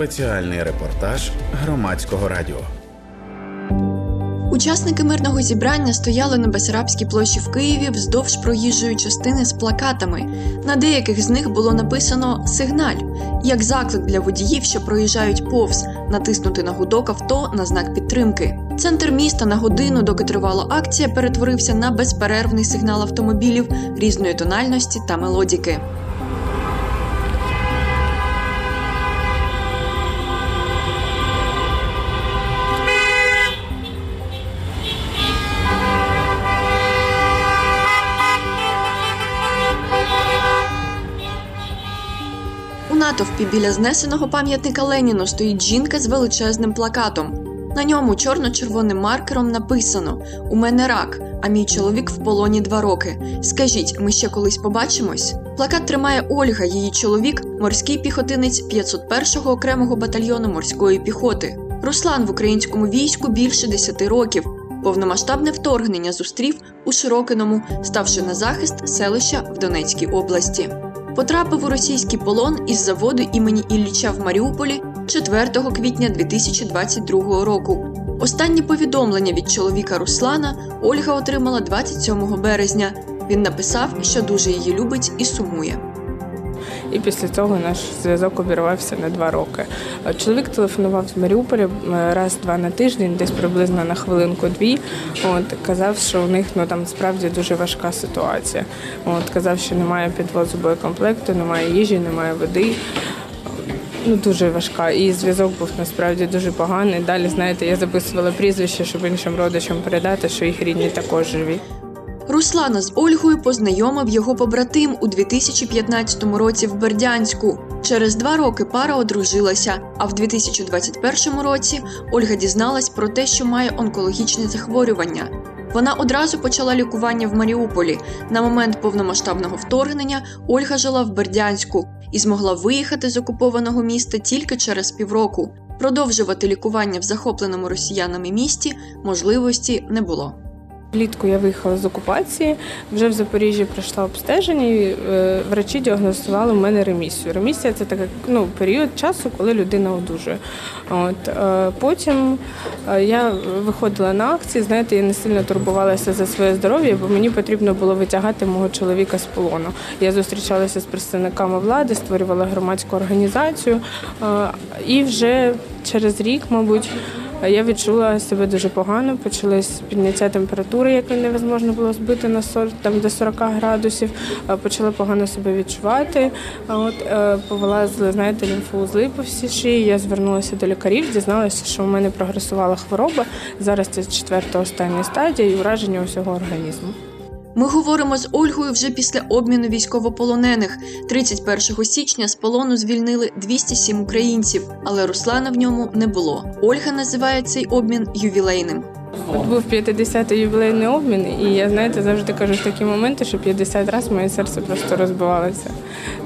Спеціальний репортаж громадського радіо. Учасники мирного зібрання стояли на Бесарабській площі в Києві вздовж проїжджої частини з плакатами. На деяких з них було написано Сигналь як заклик для водіїв, що проїжджають повз, натиснути на гудок авто на знак підтримки. Центр міста на годину, доки тривала акція, перетворився на безперервний сигнал автомобілів різної тональності та мелодіки. Натовпі біля знесеного пам'ятника Леніну стоїть жінка з величезним плакатом. На ньому чорно-червоним маркером написано: У мене рак, а мій чоловік в полоні два роки. Скажіть, ми ще колись побачимось? Плакат тримає Ольга, її чоловік, морський піхотинець 501-го окремого батальйону морської піхоти. Руслан в українському війську більше 10 років. Повномасштабне вторгнення зустрів у Широкиному, ставши на захист селища в Донецькій області. Потрапив у російський полон із заводу імені Ілліча в Маріуполі 4 квітня 2022 року. Останні повідомлення від чоловіка Руслана Ольга отримала 27 березня. Він написав, що дуже її любить і сумує. І після цього наш зв'язок обірвався на два роки. Чоловік телефонував з Маріуполя раз-два на тиждень, десь приблизно на хвилинку-дві. От казав, що у них ну там справді дуже важка ситуація. От казав, що немає підвозу боєкомплекту, немає їжі, немає води. Ну, дуже важка. І зв'язок був насправді дуже поганий. Далі, знаєте, я записувала прізвище, щоб іншим родичам передати, що їх рідні також живі. Руслана з Ольгою познайомив його побратим у 2015 році в Бердянську. Через два роки пара одружилася. А в 2021 році Ольга дізналась про те, що має онкологічне захворювання. Вона одразу почала лікування в Маріуполі. На момент повномасштабного вторгнення Ольга жила в Бердянську і змогла виїхати з окупованого міста тільки через півроку. Продовжувати лікування в захопленому росіянами місті можливості не було. Влітку я виїхала з окупації, вже в Запоріжжі пройшла обстеження, і е, врачі діагностували в мене ремісію. Ремісія це такий ну, період часу, коли людина одужує. От, е, потім е, я виходила на акції, знаєте, я не сильно турбувалася за своє здоров'я, бо мені потрібно було витягати мого чоловіка з полону. Я зустрічалася з представниками влади, створювала громадську організацію, і вже через рік, мабуть. Я відчула себе дуже погано. Почалось підняття температури, яке невозможно було збити на 40, там до 40 градусів. Почала погано себе відчувати. От е, повилазили, знаєте, лімфоузли по всій шиї. Я звернулася до лікарів, дізналася, що у мене прогресувала хвороба. Зараз це четверта остання стадія і враження усього організму. Ми говоримо з Ольгою вже після обміну військовополонених. 31 січня з полону звільнили 207 українців, але Руслана в ньому не було. Ольга називає цей обмін ювілейним. От був 50-й ювілейний обмін, і я знаєте, завжди кажу такі моменти, що 50 разів моє серце просто розбивалося.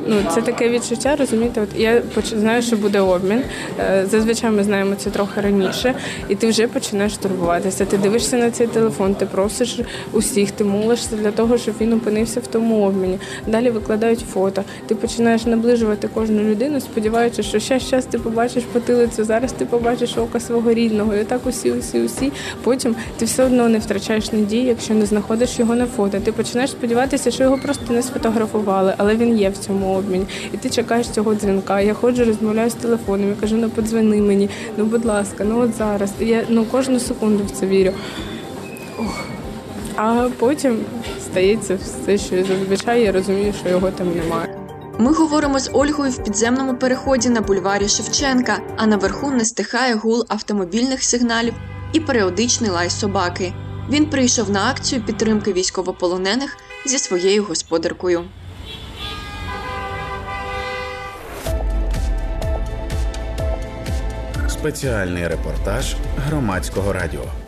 Ну це таке відчуття, розумієте? От я знаю, що буде обмін. Е, зазвичай ми знаємо це трохи раніше, і ти вже починаєш турбуватися. Ти дивишся на цей телефон, ти просиш усіх, ти молишся для того, щоб він опинився в тому обміні. Далі викладають фото. Ти починаєш наближувати кожну людину, сподіваючись, що ще щас ти побачиш потилицю, зараз ти побачиш око свого рідного. І так усі, усі, усі. Потім ти все одно не втрачаєш надії, якщо не знаходиш його на фото. Ти починаєш сподіватися, що його просто не сфотографували, але він є в цьому обміні. І ти чекаєш цього дзвінка. Я ходжу, розмовляю з телефоном, я кажу, ну подзвони мені, ну будь ласка, ну от зараз. І я ну кожну секунду в це вірю. Ох. А потім стається все, що зазвичай я розумію, що його там немає. Ми говоримо з Ольгою в підземному переході на бульварі Шевченка, а наверху не стихає гул автомобільних сигналів і періодичний лай собаки. Він прийшов на акцію підтримки військовополонених зі своєю господаркою. Спеціальний репортаж громадського радіо.